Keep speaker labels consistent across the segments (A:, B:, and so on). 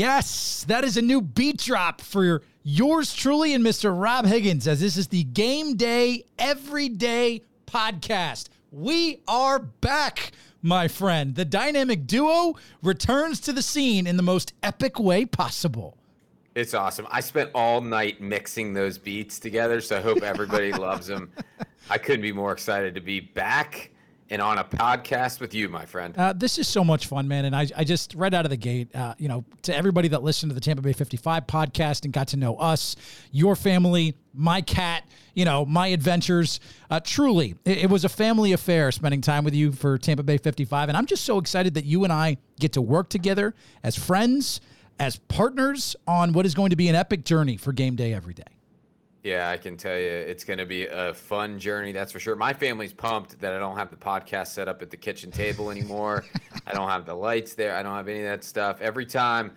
A: Yes, that is a new beat drop for yours truly and Mr. Rob Higgins, as this is the Game Day Everyday podcast. We are back, my friend. The dynamic duo returns to the scene in the most epic way possible.
B: It's awesome. I spent all night mixing those beats together, so I hope everybody loves them. I couldn't be more excited to be back and on a podcast with you, my friend.
A: Uh, this is so much fun, man. And I, I just right out of the gate, uh, you know, to everybody that listened to the Tampa Bay 55 podcast and got to know us, your family, my cat, you know, my adventures. Uh, truly, it, it was a family affair spending time with you for Tampa Bay 55. And I'm just so excited that you and I get to work together as friends, as partners on what is going to be an epic journey for game day every day.
B: Yeah, I can tell you it's going to be a fun journey, that's for sure. My family's pumped that I don't have the podcast set up at the kitchen table anymore. I don't have the lights there. I don't have any of that stuff. Every time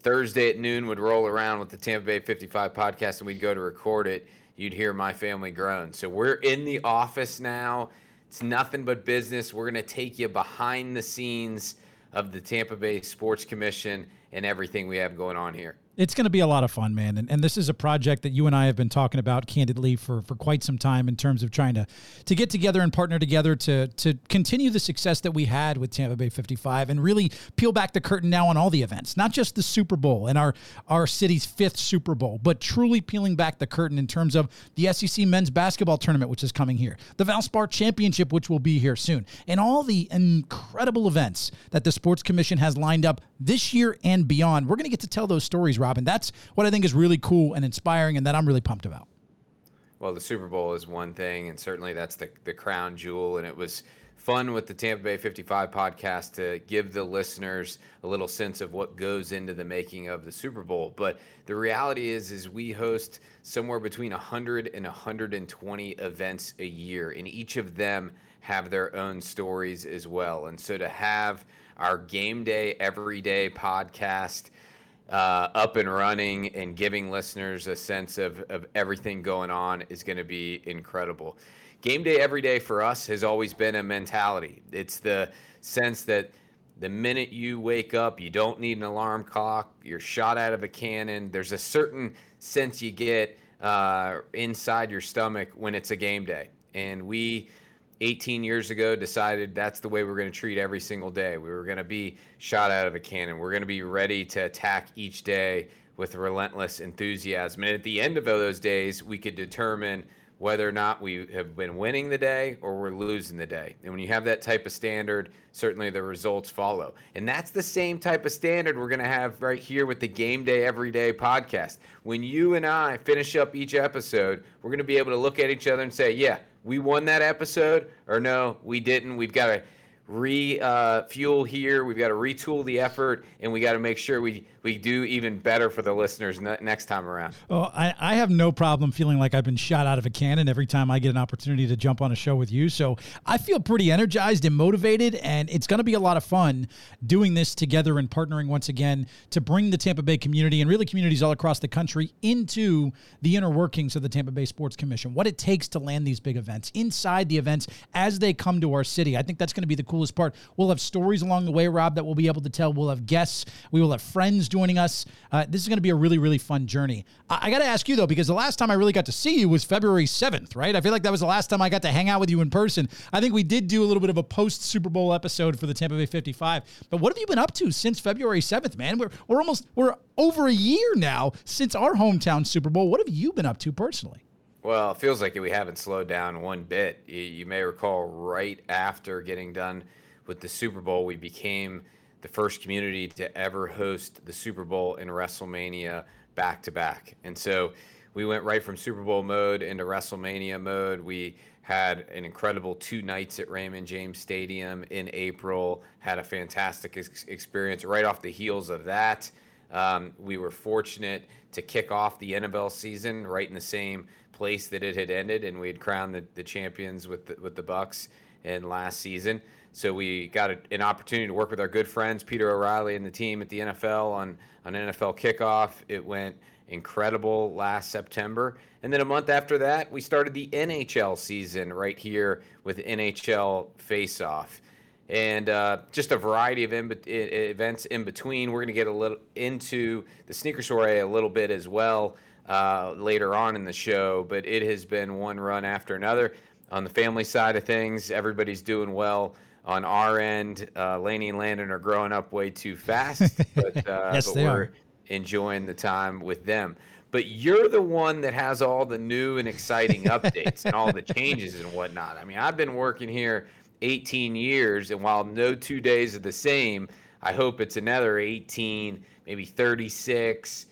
B: Thursday at noon would roll around with the Tampa Bay 55 podcast and we'd go to record it, you'd hear my family groan. So we're in the office now. It's nothing but business. We're going to take you behind the scenes of the Tampa Bay Sports Commission and everything we have going on here.
A: It's going to be a lot of fun, man. And, and this is a project that you and I have been talking about candidly for, for quite some time in terms of trying to to get together and partner together to to continue the success that we had with Tampa Bay 55 and really peel back the curtain now on all the events, not just the Super Bowl and our our city's fifth Super Bowl, but truly peeling back the curtain in terms of the SEC men's basketball tournament, which is coming here, the Valspar Championship, which will be here soon, and all the incredible events that the Sports Commission has lined up this year and beyond. We're going to get to tell those stories Robin. That's what I think is really cool and inspiring, and that I'm really pumped about.
B: Well, the Super Bowl is one thing, and certainly that's the, the crown jewel. And it was fun with the Tampa Bay 55 podcast to give the listeners a little sense of what goes into the making of the Super Bowl. But the reality is, is we host somewhere between 100 and 120 events a year, and each of them have their own stories as well. And so to have our game day every day podcast uh, up and running and giving listeners a sense of, of everything going on is going to be incredible. Game day every day for us has always been a mentality. It's the sense that the minute you wake up, you don't need an alarm clock, you're shot out of a cannon. There's a certain sense you get uh, inside your stomach when it's a game day. And we 18 years ago decided that's the way we're going to treat every single day. We were going to be shot out of a cannon. We're going to be ready to attack each day with relentless enthusiasm. And at the end of those days, we could determine whether or not we have been winning the day or we're losing the day. And when you have that type of standard, certainly the results follow. And that's the same type of standard we're going to have right here with the Game Day Everyday podcast. When you and I finish up each episode, we're going to be able to look at each other and say, yeah, we won that episode, or no, we didn't. We've got to refuel uh, here. We've got to retool the effort, and we got to make sure we we do even better for the listeners ne- next time around.
A: Well, I, I have no problem feeling like I've been shot out of a cannon every time I get an opportunity to jump on a show with you. So I feel pretty energized and motivated, and it's going to be a lot of fun doing this together and partnering once again to bring the Tampa Bay community and really communities all across the country into the inner workings of the Tampa Bay Sports Commission, what it takes to land these big events, inside the events as they come to our city. I think that's going to be the coolest part. We'll have stories along the way, Rob, that we'll be able to tell. We'll have guests. We will have friends joining us. Uh, this is going to be a really, really fun journey. I, I got to ask you, though, because the last time I really got to see you was February 7th, right? I feel like that was the last time I got to hang out with you in person. I think we did do a little bit of a post Super Bowl episode for the Tampa Bay 55. But what have you been up to since February 7th, man? We're, we're almost, we're over a year now since our hometown Super Bowl. What have you been up to personally?
B: Well, it feels like we haven't slowed down one bit. You, may recall right after getting done with the Super Bowl, we became the first community to ever host the Super Bowl and WrestleMania back to back. And so we went right from Super Bowl mode into WrestleMania mode. We had an incredible two nights at Raymond James Stadium in April, had a fantastic ex- experience right off the heels of that. Um, we were fortunate to kick off the NFL season right in the same place that it had ended, and we had crowned the, the champions with the, with the Bucs in last season. So we got a, an opportunity to work with our good friends Peter O'Reilly and the team at the NFL on on NFL kickoff. It went incredible last September, and then a month after that, we started the NHL season right here with NHL Face Off. and uh, just a variety of in, events in between. We're going to get a little into the sneaker soiree a little bit as well uh, later on in the show, but it has been one run after another. On the family side of things, everybody's doing well. On our end, uh, Laney and Landon are growing up way too fast, but, uh,
A: yes,
B: but
A: they
B: we're
A: are.
B: enjoying the time with them. But you're the one that has all the new and exciting updates and all the changes and whatnot. I mean, I've been working here 18 years, and while no two days are the same, I hope it's another 18, maybe 36,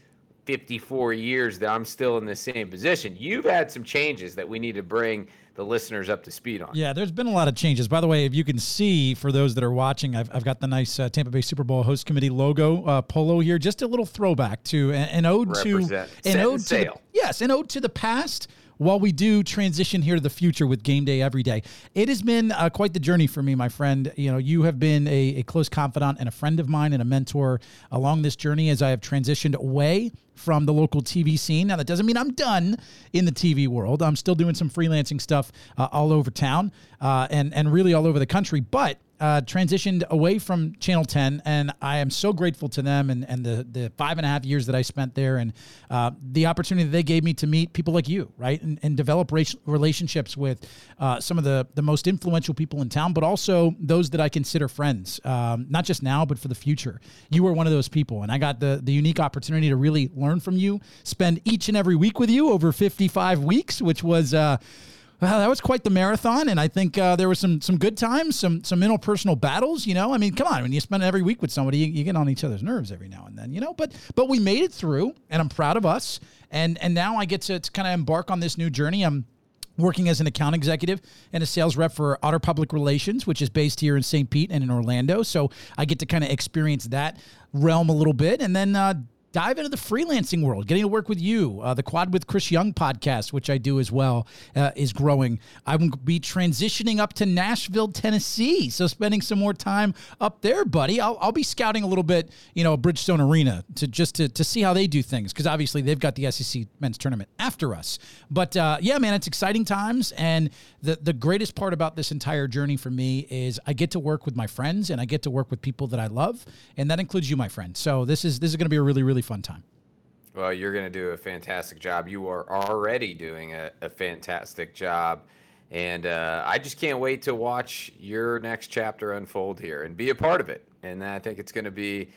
B: 54 years that I'm still in the same position. You've had some changes that we need to bring the listeners up to speed on.
A: Yeah, there's been a lot of changes. By the way, if you can see for those that are watching, I've, I've got the nice uh, Tampa Bay Super Bowl host committee logo uh, polo here. Just a little throwback to an, an ode
B: Represent.
A: to
B: an
A: ode to the, yes, an ode to the past while we do transition here to the future with game day every day. It has been uh, quite the journey for me, my friend. You know, you have been a, a close confidant and a friend of mine and a mentor along this journey as I have transitioned away from the local TV scene. Now, that doesn't mean I'm done in the TV world. I'm still doing some freelancing stuff uh, all over town uh, and, and really all over the country. But uh, transitioned away from Channel 10, and I am so grateful to them and, and the, the five and a half years that I spent there and uh, the opportunity that they gave me to meet people like you, right? And, and develop relationships with uh, some of the, the most influential people in town, but also those that I consider friends, um, not just now, but for the future. You were one of those people, and I got the, the unique opportunity to really learn from you, spend each and every week with you over 55 weeks, which was uh, well, that was quite the marathon, and I think uh, there were some some good times, some some interpersonal battles. You know, I mean, come on, when you spend every week with somebody, you, you, get on each other's nerves every now and then. You know, but but we made it through, and I'm proud of us. And and now I get to, to kind of embark on this new journey. I'm working as an account executive and a sales rep for Otter Public Relations, which is based here in St. Pete and in Orlando. So I get to kind of experience that realm a little bit, and then. Uh, dive into the freelancing world, getting to work with you. Uh, the Quad with Chris Young podcast, which I do as well, uh, is growing. I will be transitioning up to Nashville, Tennessee. So spending some more time up there, buddy. I'll, I'll be scouting a little bit, you know, Bridgestone Arena to just to, to see how they do things because obviously they've got the SEC men's tournament after us. But uh, yeah, man, it's exciting times. And the, the greatest part about this entire journey for me is I get to work with my friends and I get to work with people that I love. And that includes you, my friend. So this is, this is going to be a really, really really fun time.
B: Well, you're going to do a fantastic job. You are already doing a, a fantastic job. And uh, I just can't wait to watch your next chapter unfold here and be a part of it. And I think it's going to be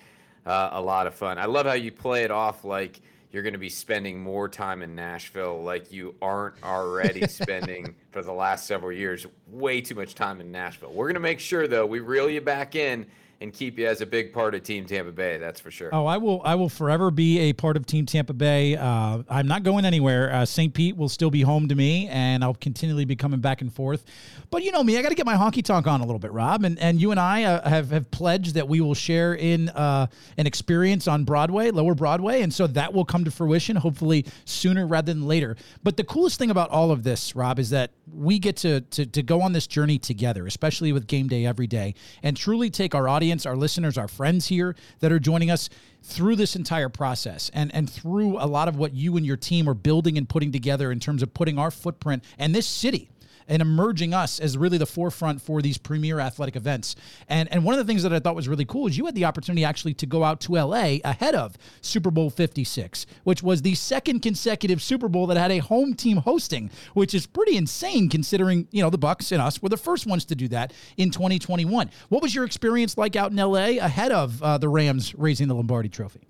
B: uh, a lot of fun. I love how you play it off like you're going to be spending more time in Nashville, like you aren't already spending for the last several years way too much time in Nashville. We're going to make sure, though, we reel you back in and keep you as a big part of Team Tampa Bay. That's for sure.
A: Oh, I will. I will forever be a part of Team Tampa Bay. Uh, I'm not going anywhere. Uh, St. Pete will still be home to me, and I'll continually be coming back and forth. But you know me, I got to get my honky tonk on a little bit, Rob. And and you and I uh, have have pledged that we will share in uh, an experience on Broadway, Lower Broadway, and so that will come to fruition hopefully sooner rather than later. But the coolest thing about all of this, Rob, is that we get to to, to go on this journey together, especially with Game Day every day, and truly take our audience audience, our listeners, our friends here that are joining us through this entire process and and through a lot of what you and your team are building and putting together in terms of putting our footprint and this city and emerging us as really the forefront for these premier athletic events. And and one of the things that I thought was really cool is you had the opportunity actually to go out to LA ahead of Super Bowl 56, which was the second consecutive Super Bowl that had a home team hosting, which is pretty insane considering, you know, the Bucs and us were the first ones to do that in 2021. What was your experience like out in LA ahead of uh, the Rams raising the Lombardi trophy?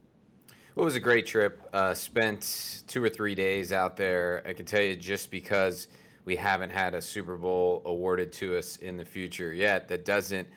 B: It was a great trip. Uh, spent two or three days out there. I can tell you just because – we haven't had a Super Bowl awarded to us in the future yet. That doesn't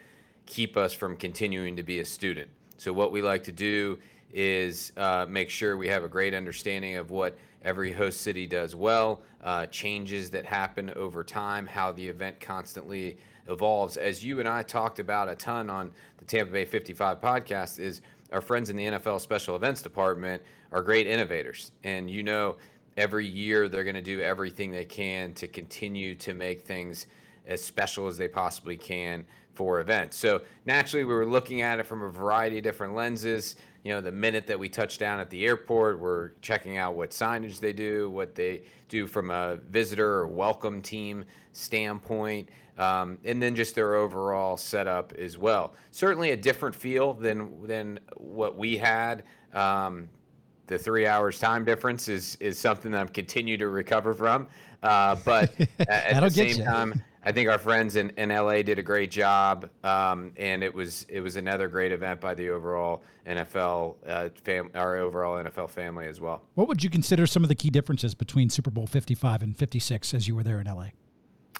B: keep us from continuing to be a student. So, what we like to do is uh, make sure we have a great understanding of what every host city does well, uh, changes that happen over time, how the event constantly evolves. As you and I talked about a ton on the Tampa Bay 55 podcast, is our friends in the NFL Special Events Department are great innovators. And you know, every year they're going to do everything they can to continue to make things as special as they possibly can for events. So naturally, we were looking at it from a variety of different lenses. you know, the minute that we touch down at the airport, we're checking out what signage they do, what they do from a visitor or welcome team standpoint, um, and then just their overall setup as well. Certainly a different feel than than what we had. Um, the three hours time difference is is something that I'm continue to recover from. Uh, but at the same time, I think our friends in, in LA did a great job, um, and it was it was another great event by the overall NFL uh, fam- our overall NFL family as well.
A: What would you consider some of the key differences between Super Bowl 55 and 56 as you were there in LA?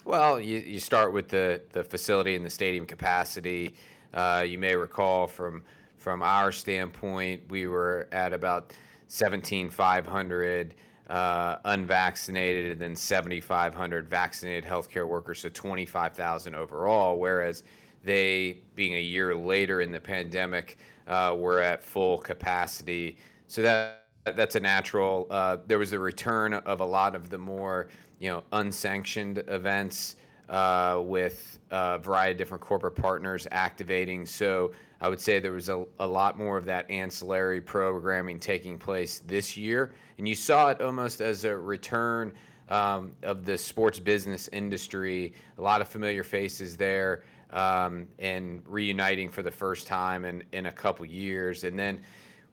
B: Well, you, you start with the the facility and the stadium capacity. Uh, you may recall from from our standpoint, we were at about 17,500 uh, unvaccinated and then 7,500 vaccinated healthcare workers, so 25,000 overall. Whereas they, being a year later in the pandemic, uh, were at full capacity. So that that's a natural. Uh, there was a return of a lot of the more you know unsanctioned events with a variety of different corporate partners activating. So I would say there was a, a lot more of that ancillary programming taking place this year. And you saw it almost as a return um, of the sports business industry, a lot of familiar faces there. Um, and reuniting for the first time in, in a couple years. And then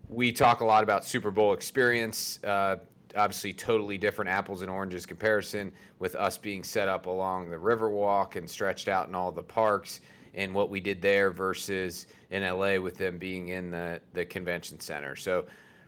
B: we talk a lot about Super Bowl experience. Uh, obviously, totally different apples and oranges comparison with us being set up along the Riverwalk and stretched out in all the parks and what we did there versus in LA with them being in the the convention center. So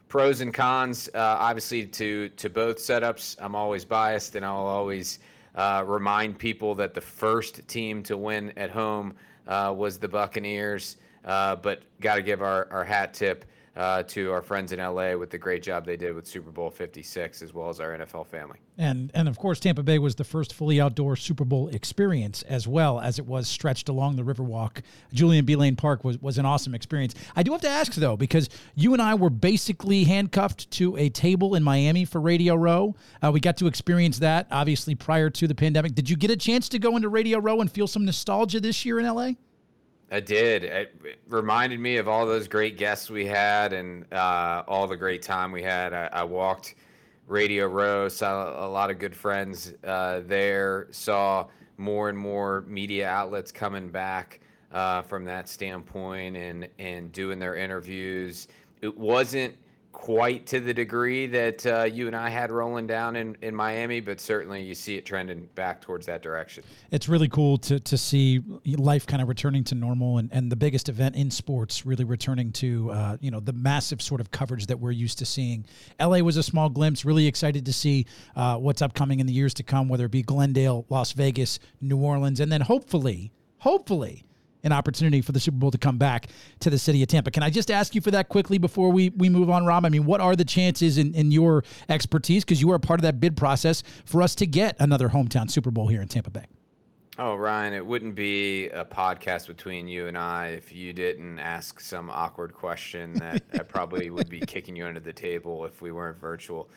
B: pros and cons, uh, obviously to to both setups. I'm always biased, and I'll always uh, remind people that the first team to win at home uh, was the Buccaneers. Uh, but got to give our, our hat tip uh, to our friends in LA with the great job they did with Super Bowl 56, as well as our NFL family.
A: And and of course, Tampa Bay was the first fully outdoor Super Bowl experience, as well as it was stretched along the Riverwalk. Julian B. Lane Park was was an awesome experience. I do have to ask though, because you and I were basically handcuffed to a table in Miami for Radio Row. Uh, we got to experience that obviously prior to the pandemic. Did you get a chance to go into Radio Row and feel some nostalgia this year in LA?
B: I did. It reminded me of all those great guests we had and uh, all the great time we had. I, I, walked Radio Row, saw a lot of good friends uh, there, saw more and more media outlets coming back uh, from that standpoint and, and doing their interviews. It wasn't quite to the degree that uh, you and I had rolling down in, in Miami, but certainly you see it trending back towards that direction.
A: It's really cool to, to see life kind of returning to normal and, and the biggest event in sports really returning to, uh, you know, the massive sort of coverage that we're used to seeing. LA was a small glimpse, really excited to see uh, what's upcoming in the years to come, whether it be Glendale, Las Vegas, New Orleans, and then hopefully, hopefully, an opportunity for the Super Bowl to come back to the city of Tampa. Can I just ask you for that quickly before we, we move on, Rob? I mean, what are the chances in, in your expertise, because you are a part of that bid process, for us to get another hometown Super Bowl here in Tampa Bay?
B: Oh, Ryan, it wouldn't be a podcast between you and I if you didn't ask some awkward question that I probably would be kicking you under the table if we weren't virtual.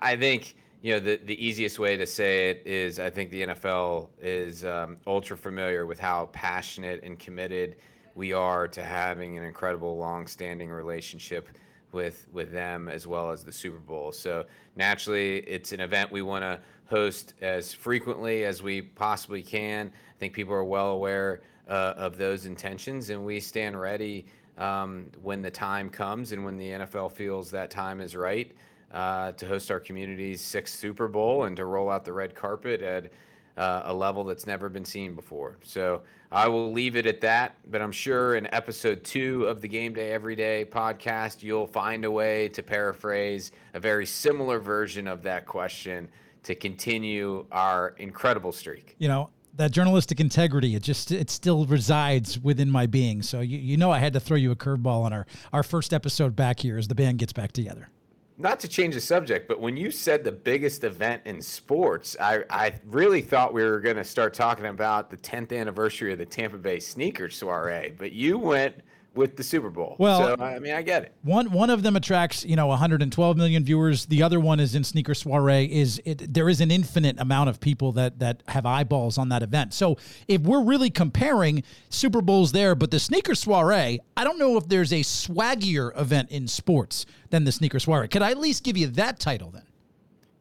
B: I think you know, the, the easiest way to say it is I think the NFL is um, ultra familiar with how passionate and committed we are to having an incredible long-standing relationship with with them as well as the Super Bowl. So naturally, it's an event we want to host as frequently as we possibly can. I think people are well aware uh, of those intentions, and we stand ready um, when the time comes and when the NFL feels that time is right uh, to host our community's sixth Super Bowl and to roll out the red carpet at uh, a level that's never been seen before. So I will leave it at that. But I'm sure in episode two of the Game Day Every Day podcast, you'll find a way to paraphrase a very similar version of that question to continue our incredible streak.
A: You know, that journalistic integrity it just it still resides within my being so you, you know i had to throw you a curveball on our our first episode back here as the band gets back together
B: not to change the subject, but when you said the biggest event in sports, I, I really thought we were going to start talking about the 10th anniversary of the Tampa Bay sneaker soiree. But you went with the Super Bowl.
A: Well,
B: so, I mean, I get it.
A: One one of them attracts you know 112 million viewers. The other one is in Sneaker Soiree. Is it, there is an infinite amount of people that that have eyeballs on that event. So if we're really comparing Super Bowls there, but the Sneaker Soiree, I don't know if there's a swaggier event in sports than the Sneaker Soiree. Could I at least give you that title then?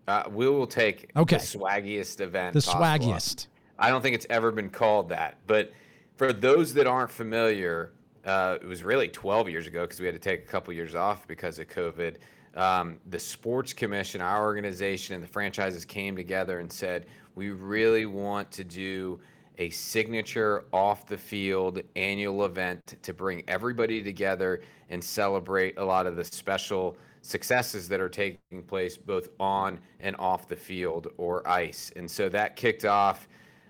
B: Uh, we will take
A: okay.
B: the swaggiest event.
A: The
B: possible.
A: swaggiest.
B: I don't think it's ever been called that, but for those that aren't familiar uh, it was really 12 years ago because we had to take a couple years off because of COVID. Um, the sports commission, our organization, and the franchises came together and said, we really want to do a signature off the field annual event to bring everybody together and celebrate a lot of the special successes that are taking place both on and off the field or ice. And so that kicked off,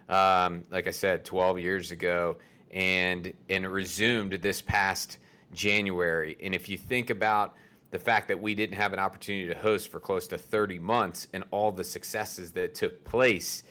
B: um, like I said, 12 years ago and and resumed this past January. And if you think about the fact that we didn't have an opportunity to host for close to 30 months and all the successes that took place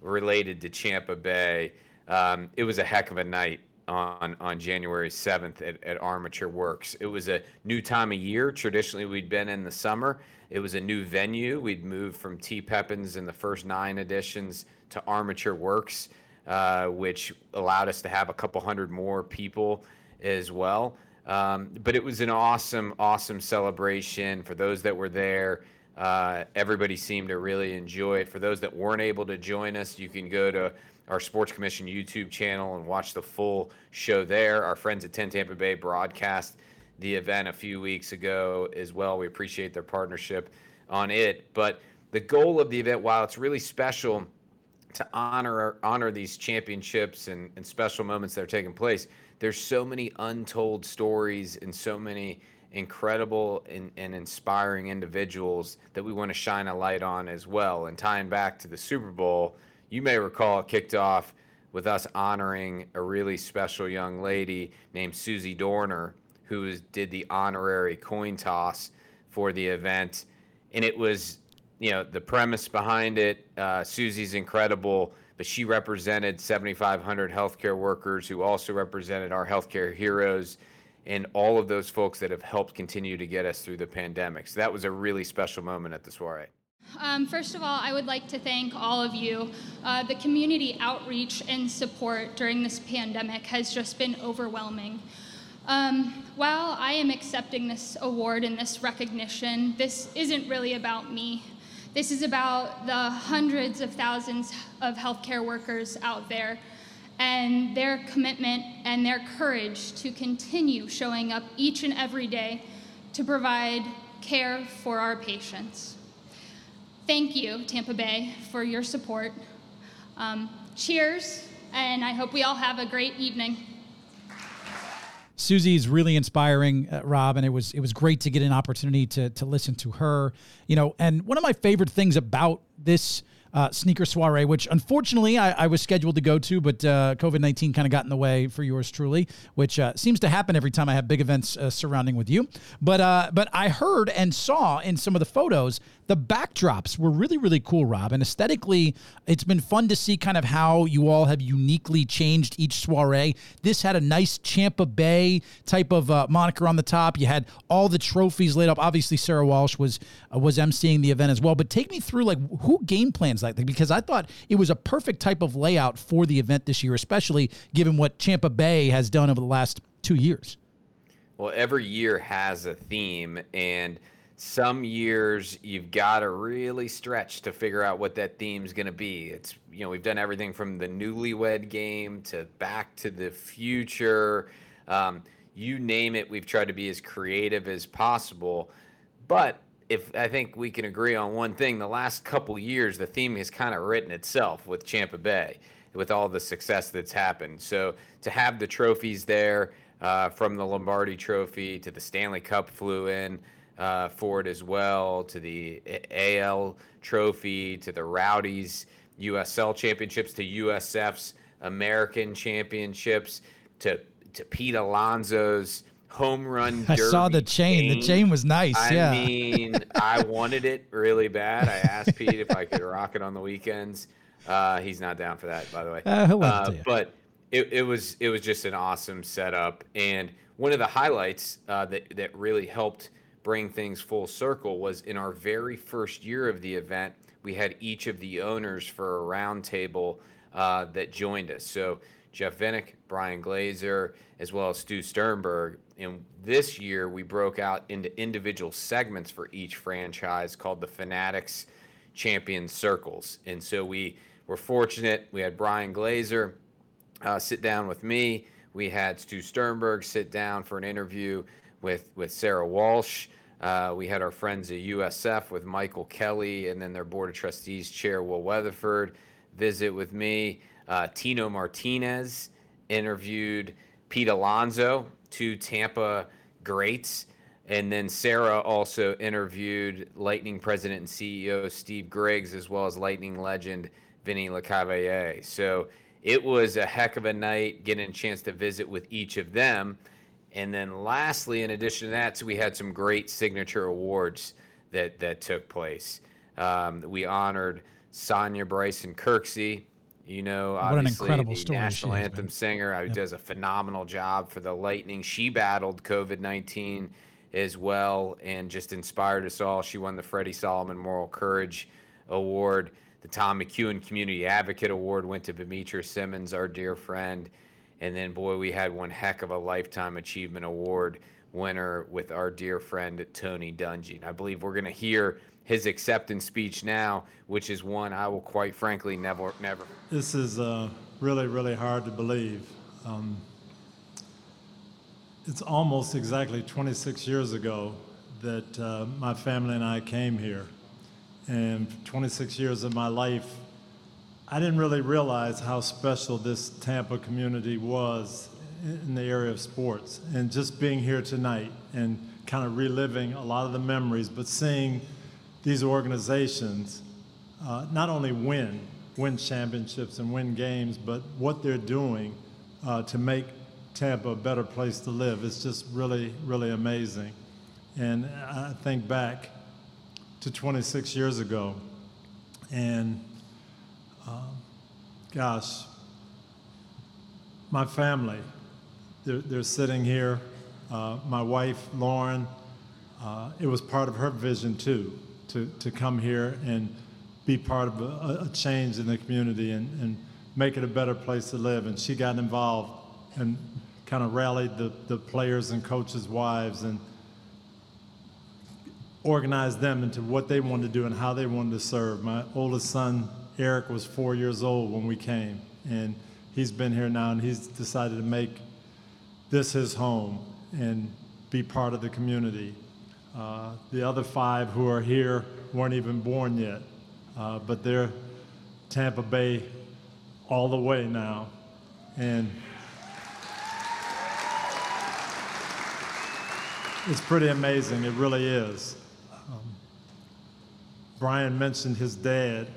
B: related to Champa Bay, um, it was a heck of a night on on January 7th at, at Armature Works. It was a new time of year. Traditionally, we'd been in the summer. It was a new venue. We'd moved from T. Pepin's in the first nine editions to Armature Works. Uh, which allowed us to have a couple hundred more people as well. Um, but it was an awesome, awesome celebration for those that were there. Uh, everybody seemed to really enjoy it. For those that weren't able to join us, you can go to our Sports Commission YouTube channel and watch the full show there. Our friends at 10 Tampa Bay broadcast the event a few weeks ago as well. We appreciate their partnership on it. But the goal of the event, while it's really special, to honor honor these championships and, and special moments that are taking place. There's so many untold stories and so many incredible and, and inspiring individuals that we want to shine a light on as well. And tying back to the Super Bowl, you may recall it kicked off with us honoring a really special young lady named Suzie Dorner, who did the honorary coin toss for the event. And it was you know the premise behind it. Uh, Suzie's incredible, but she represented 7,500 healthcare workers who also represented our healthcare heroes and all of those folks that have helped continue to get us through the pandemic. So that was a really special moment at the soiree.
C: Um, first of all, I would like to thank all of you. Uh, the community outreach and support during this pandemic has just been overwhelming. Um, while I am accepting this award and this recognition, this isn't really about me. This is about the hundreds of thousands of healthcare workers out there and their commitment and their courage to continue showing up each and every day to provide care for our patients. Thank you, Tampa Bay, for your support. Um, cheers, and I hope we all have a great evening.
A: Suzie's really inspiring, uh, Rob, and it was it was great to get an opportunity to to listen to her. You know, and one of my favorite things about this uh, sneaker soiree, which unfortunately I, I, was scheduled to go to, but uh, COVID 19 kind of got in the way for yours truly, which uh, seems to happen every time I have big events uh, surrounding with you. But, uh, but I heard and saw in some of the photos the backdrops were really, really cool, Rob. And aesthetically, it's been fun to see kind of how you all have uniquely changed each soiree. This had a nice Champa Bay type of uh, moniker on the top. You had all the trophies laid up. Obviously, Sarah Walsh was was emceeing the event as well. But take me through like who game plans like because I thought it was a perfect type of layout for the event this year, especially given what Champa Bay has done over the last two years.
B: Well, every year has a theme and some years you've got to really stretch to figure out what that theme is going to be. It's you know we've done everything from the newlywed game to Back to the Future, um, you name it. We've tried to be as creative as possible, but if I think we can agree on one thing, the last couple years the theme has kind of written itself with Champa Bay, with all the success that's happened. So to have the trophies there, uh, from the Lombardi Trophy to the Stanley Cup flew in uh, for it as well, to the AL Trophy, to the Rowdies USL Championships, to USF's American Championships, to to Pete Alonso's home run.
A: I saw the chain. The chain was nice.
B: I
A: yeah.
B: I mean, I wanted it really bad. I asked Pete if I could rock it on the weekends. Uh, he's not down for that, by the way.
A: Uh,
B: uh, but it, it was it was just an awesome setup and one of the highlights uh, that that really helped bring things full circle was in our very first year of the event, we had each of the owners for a roundtable uh, that joined us. So Jeff Vinik, Bryan Glazer, as well as Stu Sternberg. And this year we broke out into individual segments for each franchise called the Fanatics Champion Circles. And so we were fortunate. We had Bryan Glazer uh, sit down with me. We had Stu Sternberg sit down for an interview with, with Sarah Walsh. Uh, we had our friends at USF with Michael Kelly and then their Board of Trustees Chair Will Weatherford visit with me. Uh, Tino Martinez interviewed Pete Alonso, two Tampa greats. And then Sarah also interviewed Lightning president and CEO Steve Griggs, as well as Lightning legend Vinny Lecavalier. So it was a heck of a night getting a chance to visit with each of them. And then lastly, in addition to that, so we had some great signature awards that, that took place. Um, we honored Sonya Bryson Kirksey, you know,
A: what an incredible
B: the
A: story
B: national anthem
A: been.
B: singer, who
A: yep.
B: does a phenomenal job for the Lightning. She battled COVID 19 as well and just inspired us all. She won the Freddie Solomon Moral Courage Award. The Tom McEwen Community Advocate Award went to Demetra Simmons, our dear friend. And then, boy, we had one heck of a Lifetime Achievement Award winner with our dear friend Tony Dungy. And I believe we're going to hear his acceptance speech now, which is one I will quite frankly never, never.
D: This is uh, really, really hard to believe. Um, it's almost exactly 26 years ago that uh, my family and I came here. And 26 years of my life, I didn't really realize how special this Tampa community was in the area of sports. And just being here tonight and kind of reliving a lot of the memories, but seeing these organizations uh, not only win, win championships and win games, but what they're doing uh, to make Tampa a better place to live. It's just really, really amazing. And I think back to 26 years ago, and uh, gosh, my family, they're, they're sitting here. Uh, my wife, Lauren, uh, it was part of her vision too, to, to come here and be part of a, a change in the community and, and make it a better place to live. And she got involved and kind of rallied the, the players and coaches' wives and organized them into what they wanted to do and how they wanted to serve. My oldest son, Eric, was four years old when we came, and he's been here now, and he's decided to make this his home and be part of the community. Uh, the other five who are here weren't even born yet, uh, but they're Tampa Bay all the way now. And it's pretty amazing. It really is. Um, Bryan mentioned his dad,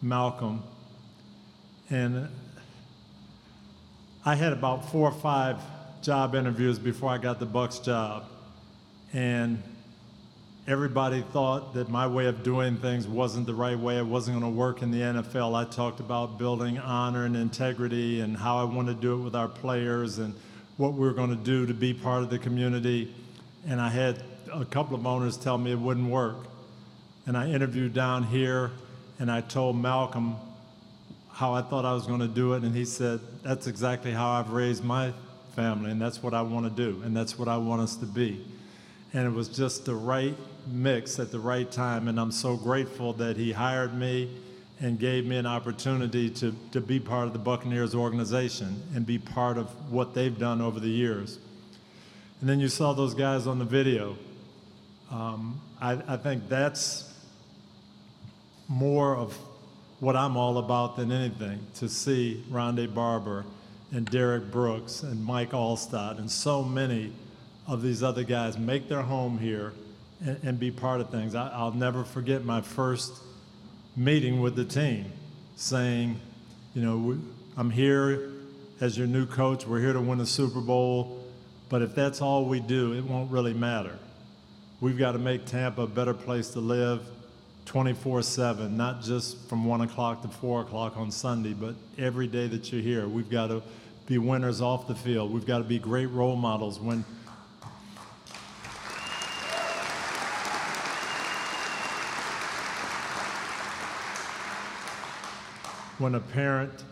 D: Malcolm, and I had about four or five job interviews before I got the Bucs job, and everybody thought that my way of doing things wasn't the right way. It wasn't going to work in the NFL. I talked about building honor and integrity and how I wanted to do it with our players and what we were going to do to be part of the community. And I had a couple of owners tell me it wouldn't work. And I interviewed down here and I told Malcolm how I thought I was going to do it. And he said, That's exactly how I've raised my family. And that's what I want to do. And that's what I want us to be. And it was just the right mix at the right time. And I'm so grateful that he hired me and gave me an opportunity to, to be part of the Buccaneers organization and be part of what they've done over the years. And then you saw those guys on the video. Um, I, I think that's more of what I'm all about than anything to see Rondé Barber and Derrick Brooks and Mike Alstott and so many of these other guys make their home here and, and be part of things. I, I'll never forget my first meeting with the team saying, you know, I'm here as your new coach. We're here to win a Super Bowl. But if that's all we do, it won't really matter. We've got to make Tampa a better place to live 24 7, not just from 1 o'clock to 4 o'clock on Sunday, but every day that you're here. We've got to be winners off the field. We've got to be great role models when when a parent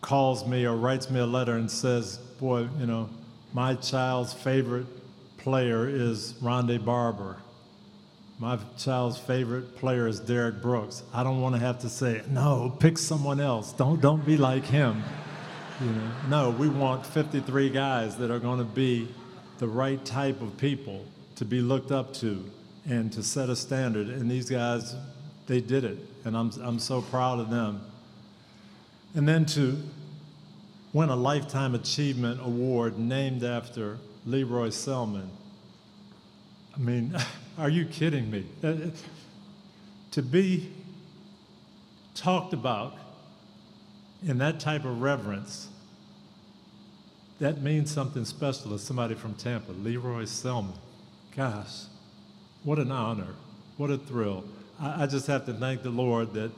D: calls me or writes me a letter and says, Boy, you know, my child's favorite player is Rondé Barber. My child's favorite player is Derrick Brooks. I don't want to have to say, no, pick someone else. Don't, don't be like him. You know, no, we want 53 guys that are going to be the right type of people to be looked up to and to set a standard. And these guys, they did it. And I'm, I'm so proud of them. And then to win a Lifetime Achievement Award named after Lee Roy Selmon. I mean, are you kidding me? Uh, to be talked about in that type of reverence, that means something special to somebody from Tampa, Lee Roy Selmon. Gosh, what an honor, what a thrill. I, I just have to thank the Lord that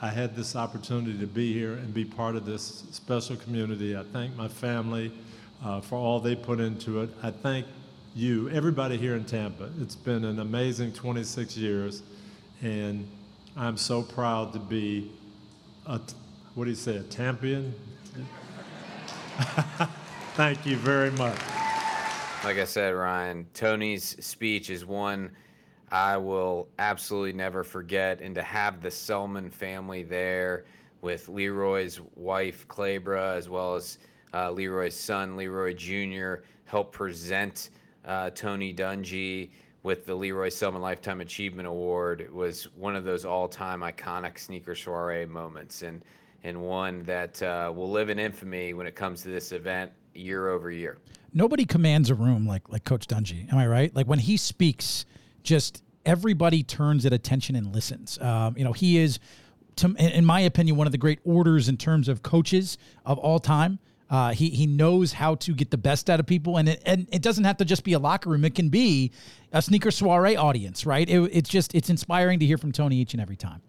D: I had this opportunity to be here and be part of this special community. I thank my family uh, for all they put into it. I thank you, everybody here in Tampa. It's been an amazing 26 years, and I'm so proud to be a, what do you say, a Tampian? Thank you very much.
B: Like I said, Ryan, Tony's speech is one I will absolutely never forget. And to have the Selmon family there with Lee Roy's wife, Claybra, as well as uh, Lee Roy's son, Lee Roy Jr., help present uh, Tony Dungy with the Lee Roy Selmon Lifetime Achievement Award it was one of those all-time iconic sneaker soiree moments, and and one that uh, will live in infamy when it comes to this event year over year.
A: Nobody commands a room like like Coach Dungy. Am I right? Like when he speaks, just everybody turns at attention and listens. Um, you know, he is, to, in my opinion, one of the great orders in terms of coaches of all time. Uh, he he knows how to get the best out of people, and it and it doesn't have to just be a locker room. It can be a sneaker soiree audience, right? It, it's just it's inspiring to hear from Tony each and every time.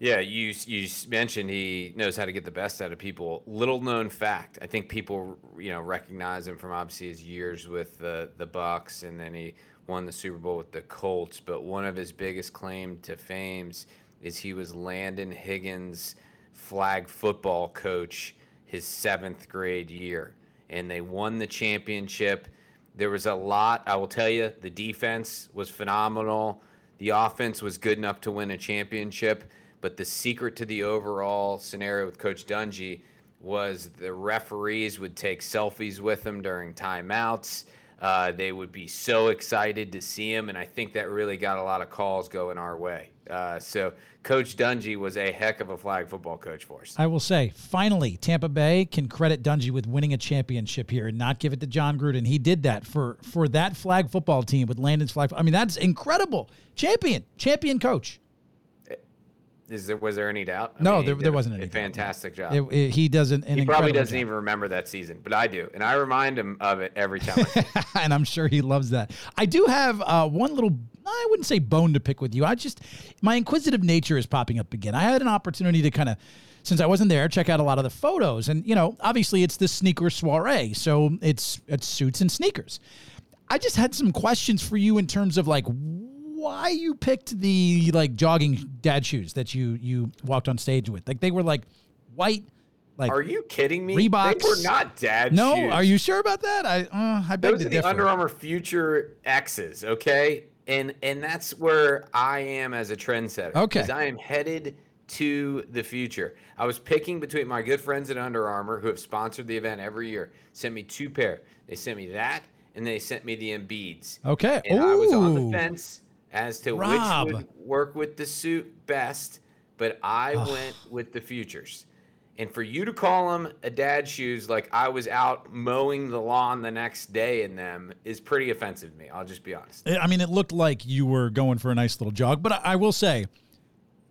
B: Yeah, you you mentioned he knows how to get the best out of people. Little known fact, I think people you know recognize him from obviously his years with the the Bucs, and then he won the Super Bowl with the Colts. But one of his biggest claim to fame is he was Landon Higgins' flag football coach his seventh grade year, and they won the championship. There was a lot. I will tell you, the defense was phenomenal. The offense was good enough to win a championship, but the secret to the overall scenario with Coach Dungy was the referees would take selfies with him during timeouts. Uh, they would be so excited to see him, and I think that really got a lot of calls going our way. Uh, so Coach Dungy was a heck of a flag football coach for us.
A: I will say, finally, Tampa Bay can credit Dungy with winning a championship here and not give it to Jon Gruden. He did that for for that flag football team with Landon's flag. I mean, that's incredible. Champion, champion coach.
B: Is there was there any doubt?
A: I no, mean, there, there wasn't any.
B: fantastic
A: job. It, it, he does an, an
B: He probably doesn't
A: job.
B: even remember that season, but I do, and I remind him of it every time.
A: and I'm sure he loves that. I do have uh, one little. I wouldn't say bone to pick with you. I just my inquisitive nature is popping up again. I had an opportunity to kind of since I wasn't there, check out a lot of the photos. And, you know, obviously it's the sneaker soiree. So it's it's suits and sneakers. I just had some questions for you in terms of like why you picked the like jogging dad shoes that you you walked on stage with. Like they were like white. Like
B: are you kidding me?
A: Reeboks.
B: They were not dad shoes.
A: no,
B: shoes.
A: are you sure about that? I uh, I beg
B: Those
A: to
B: are
A: differ.
B: the Under Armour Future X's, okay? And and that's where I am as a trendsetter.
A: Okay.
B: Because I am headed to the future. I was picking between my good friends at Under Armour who have sponsored the event every year. Sent me two pair. They sent me that and they sent me the Embiids.
A: Okay.
B: And I was on the fence as to
A: Rob.
B: which would work with the suit best, but I went with the futures. And for you to call them a dad shoes like I was out mowing the lawn the next day in them is pretty offensive to me. I'll just be honest.
A: I mean, it looked like you were going for a nice little jog, but I, I will say,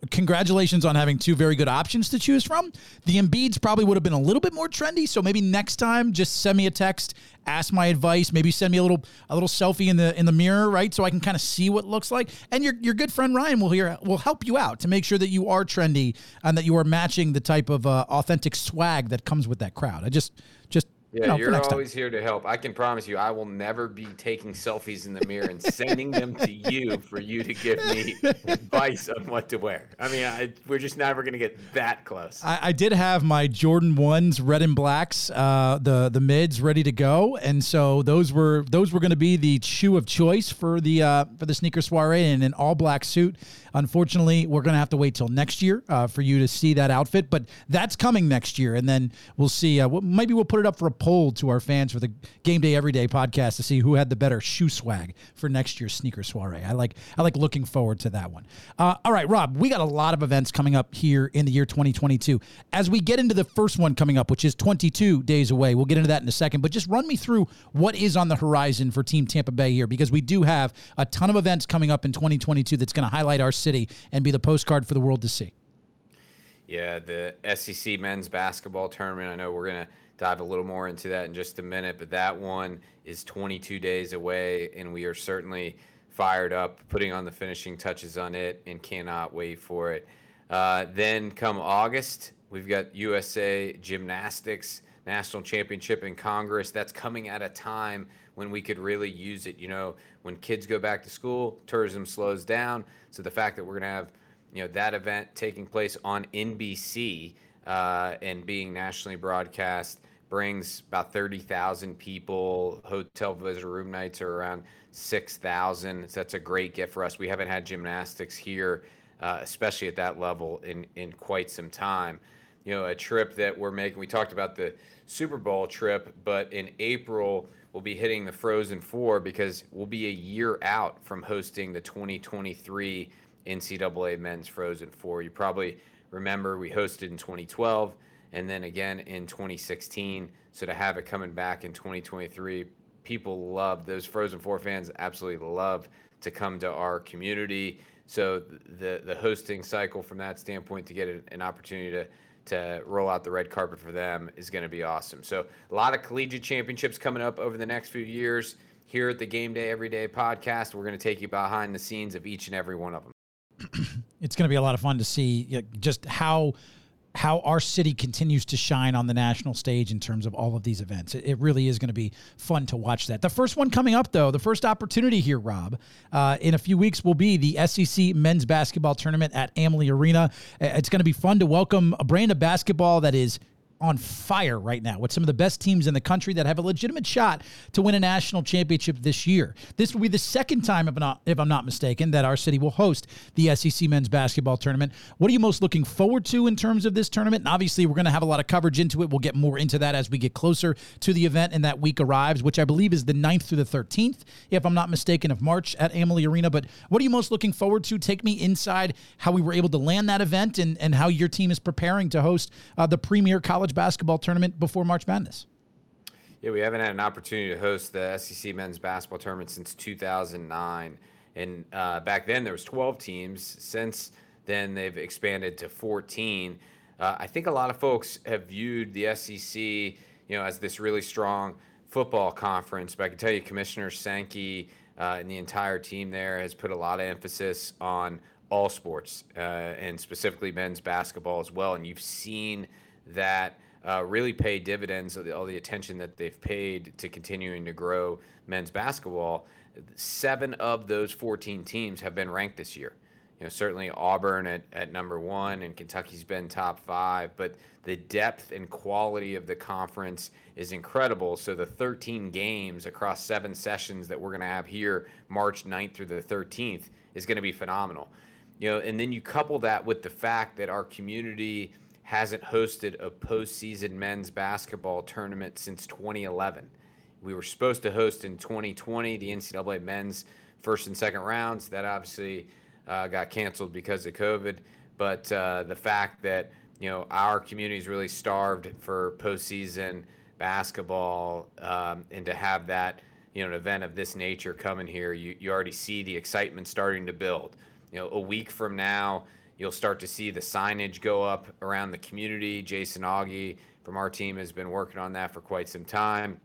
A: congratulations on having two very good options to choose from. The Embiids probably would have been a little bit more trendy, so maybe next time just send me a text, ask my advice, maybe send me a little a little selfie in the in the mirror, right, so I can kind of see what looks like. And your your good friend Ryan will here will help you out to make sure that you are trendy and that you are matching the type of uh, authentic swag that comes with that crowd. I just just
B: yeah,
A: no,
B: you're always time. here to help. I can promise you, I will never be taking selfies in the mirror and sending them to you for you to give me advice on what to wear. I mean, I, we're just never going to get that close.
A: I, I, did have my Jordan ones, red and blacks, uh, the the mids ready to go, and so those were those were going to be the shoe of choice for the uh, for the sneaker soiree in an all black suit. Unfortunately, we're going to have to wait till next year uh, for you to see that outfit, but that's coming next year, and then we'll see. Uh, maybe we'll put it up for a poll to our fans for the Game Day Everyday podcast to see who had the better shoe swag for next year's sneaker soiree. I like I like looking forward to that one. Uh, all right, Rob, we got a lot of events coming up here in the year 2022. As we get into the first one coming up, which is 22 days away, we'll get into that in a second. But just run me through what is on the horizon for Team Tampa Bay here, because we do have a ton of events coming up in 2022 that's going to highlight our city and be the postcard for the world to see.
B: Yeah, the SEC men's basketball tournament. I know we're going to dive a little more into that in just a minute, but that one is 22 days away, and we are certainly fired up, putting on the finishing touches on it, and cannot wait for it. Uh, then come August, we've got USA Gymnastics National Championship in Congress. That's coming at a time when we could really use it. You know, when kids go back to school, tourism slows down. So the fact that we're going to have, you know, that event taking place on NBC uh, and being nationally broadcast brings about 30,000 people. Hotel visitor room nights are around 6,000. So that's a great gift for us. We haven't had gymnastics here, uh, especially at that level, in, in quite some time. You know, a trip that we're making, we talked about the Super Bowl trip, but in April, we'll be hitting the Frozen Four because we'll be a year out from hosting the 2023 NCAA Men's Frozen Four. You probably remember we hosted in 2012 and then again in 2016. So to have it coming back in 2023, people love those Frozen Four fans. Absolutely love to come to our community. So the the hosting cycle from that standpoint to get an opportunity to to roll out the red carpet for them is going to be awesome. So a lot of collegiate championships coming up over the next few years. Here at the Game Day Everyday podcast, we're going to take you behind the scenes of each and every one of them.
A: it's going to be a lot of fun to see just how how our city continues to shine on the national stage in terms of all of these events. It, really is going to be fun to watch that. The first one coming up, though, the first opportunity here, Rob, uh, in a few weeks will be the SEC men's basketball tournament at Amalie Arena. It's going to be fun to welcome a brand of basketball that is on fire right now with some of the best teams in the country that have a legitimate shot to win a national championship this year. This will be the second time, if, not, if I'm not mistaken, that our city will host the SEC men's basketball tournament. What are you most looking forward to in terms of this tournament? And obviously, we're going to have a lot of coverage into it. We'll get more into that as we get closer to the event and that week arrives, which I believe is the 9th through the 13th, if I'm not mistaken, of March at Amalie Arena. But what are you most looking forward to? Take me inside how we were able to land that event and, and how your team is preparing to host uh, the premier college college basketball tournament before March Madness.
B: Yeah, we haven't had an opportunity to host the SEC men's basketball tournament since 2009, and uh, back then there was 12 teams. Since then, they've expanded to 14. Uh, I think a lot of folks have viewed the SEC, you know, as this really strong football conference. But I can tell you, Commissioner Sankey uh, and the entire team there has put a lot of emphasis on all sports uh, and specifically men's basketball as well. And you've seen that uh, really pay dividends of all the attention that they've paid to continuing to grow men's basketball. Seven of those 14 teams have been ranked this year. You know, certainly Auburn at, at number one and Kentucky's been top five, but the depth and quality of the conference is incredible. So the 13 games across seven sessions that we're going to have here, March 9th through the 13th, is going to be phenomenal. You know, and then you couple that with the fact that our community hasn't hosted a postseason men's basketball tournament since 2011. We were supposed to host in 2020 the NCAA men's first and second rounds. That obviously uh, got canceled because of COVID. But uh, the fact that you know our community is really starved for postseason basketball, um, and to have that you know an event of this nature coming here, you you already see the excitement starting to build. You know, a week from now You'll start to see the signage go up around the community. Jason Augie from our team has been working on that for quite some time.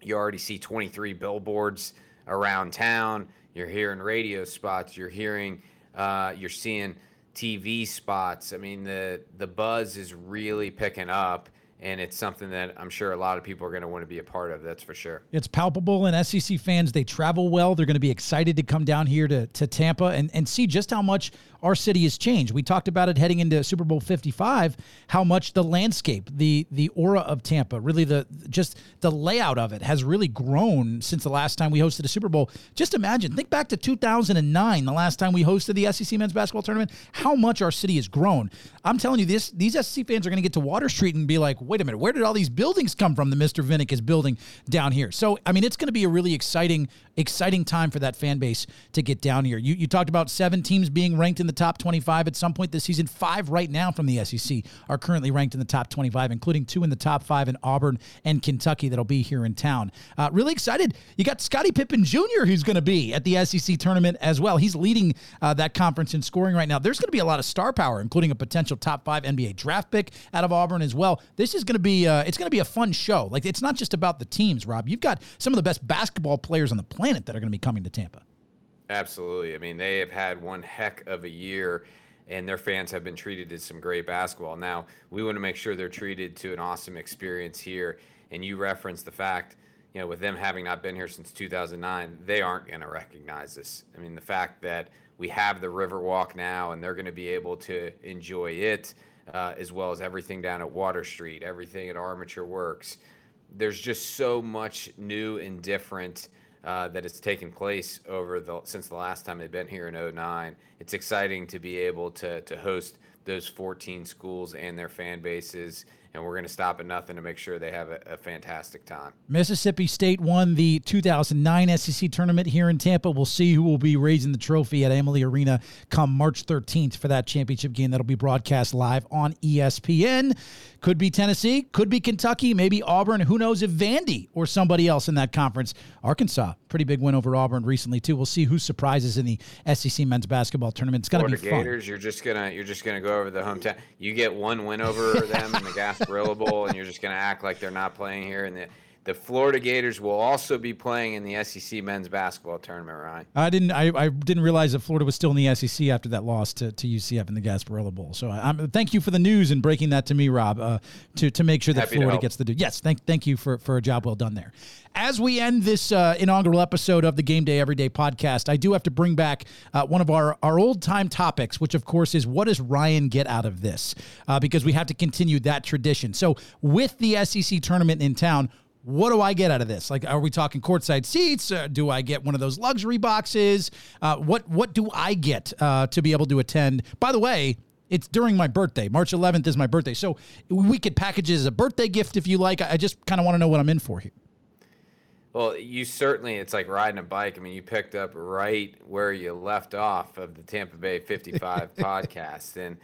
B: You already see 23 billboards around town. You're hearing radio spots. You're hearing, uh, you're seeing TV spots. I mean, the the buzz is really picking up and it's something that I'm sure a lot of people are going to want to be a part of. That's for sure.
A: It's palpable, and SEC fans they travel well. They're going to be excited to come down here to, to Tampa and, and see just how much our city has changed. We talked about it heading into Super Bowl 55, how much the landscape, the the aura of Tampa, really the just the layout of it has really grown since the last time we hosted a Super Bowl. Just imagine, think back to 2009, the last time we hosted the SEC men's basketball tournament, how much our city has grown. I'm telling you, this these SEC fans are going to get to Water Street and be like, wait a minute, where did all these buildings come from that Mr. Vinik is building down here? So, I mean, it's going to be a really exciting, exciting time for that fan base to get down here. You, you talked about seven teams being ranked in the top 25 at some point this season. Five right now from the SEC are currently ranked in the top 25, including two in the top five in Auburn and Kentucky that'll be here in town. Uh, really excited. You got Scottie Pippen Jr., who's going to be at the SEC tournament as well. He's leading uh, that conference in scoring right now. There's going to be a lot of star power, including a potential top five NBA draft pick out of Auburn as well. This is going to be uh, it's going to be a fun show. Like it's not just about the teams, Rob. You've got some of the best basketball players on the planet that are going to be coming to Tampa.
B: Absolutely. I mean, they have had one heck of a year, and their fans have been treated to some great basketball. Now, we want to make sure they're treated to an awesome experience here. And you referenced the fact, you know, with them having not been here since 2009, they aren't going to recognize this. I mean, the fact that we have the Riverwalk now, and they're going to be able to enjoy it, uh, as well as everything down at Water Street, everything at Armature Works. There's just so much new and different uh, that has taken place over the since the last time they've been here in 09. It's exciting to be able to to host those 14 schools and their fan bases and we're going to stop at nothing to make sure they have a, a, fantastic time.
A: Mississippi State won the 2009 SEC tournament here in Tampa. We'll see who will be raising the trophy at Amalie Arena come March 13th for that championship game that'll be broadcast live on ESPN. Could be Tennessee, could be Kentucky, maybe Auburn. Who knows if Vandy or somebody else in that conference. Arkansas, pretty big win over Auburn recently too. We'll see who surprises in the SEC men's basketball tournament. It's going to be
B: fun. Gators, you're just gonna you're just gonna go over the hometown. You get one win over them in the Gasparilla Bowl, and you're just gonna act like they're not playing here. And the the Florida Gators will also be playing in the SEC men's basketball tournament, Ryan.
A: I didn't. I, I didn't realize that Florida was still in the SEC after that loss to, to UCF in the Gasparilla Bowl. So I, am thank you for the news and breaking that to me, Rob. Uh, to to make sure that Happy Florida gets the due. Yes, thank thank you for for a job well done there. As we end this uh, inaugural episode of the Game Day Everyday podcast, I do have to bring back uh, one of our our old time topics, which of course is what does Ryan get out of this? Uh, because we have to continue that tradition. So with the SEC tournament in town what do I get out of this? Like, are we talking courtside seats? Uh, do I get one of those luxury boxes? Uh, what what do I get uh, to be able to attend? By the way, it's during my birthday. March 11th is my birthday, so we could package it as a birthday gift if you like. I just kind of want to know what I'm in for here.
B: Well, you certainly, it's like riding a bike. I mean, you picked up right where you left off of the Tampa Bay 55 podcast. And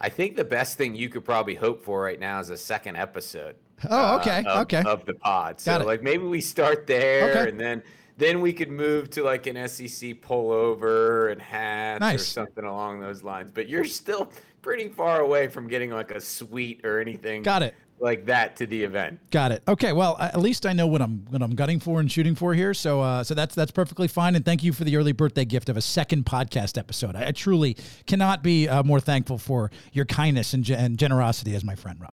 B: I think the best thing you could probably hope for right now is a second episode.
A: Oh, okay,
B: uh, of,
A: okay.
B: Of the pod, so like maybe we start there, okay. and then then we could move to like an SEC pullover and hats nice. or something along those lines. But you're still pretty far away from getting like a suite or anything.
A: Got it.
B: Like that to the event.
A: Got it. Okay. Well, at least I know what I'm what I'm gunning for and shooting for here. So, uh, so that's that's perfectly fine. And thank you for the early birthday gift of a second podcast episode. I, I truly cannot be uh, more thankful for your kindness and, and generosity as my friend Rob.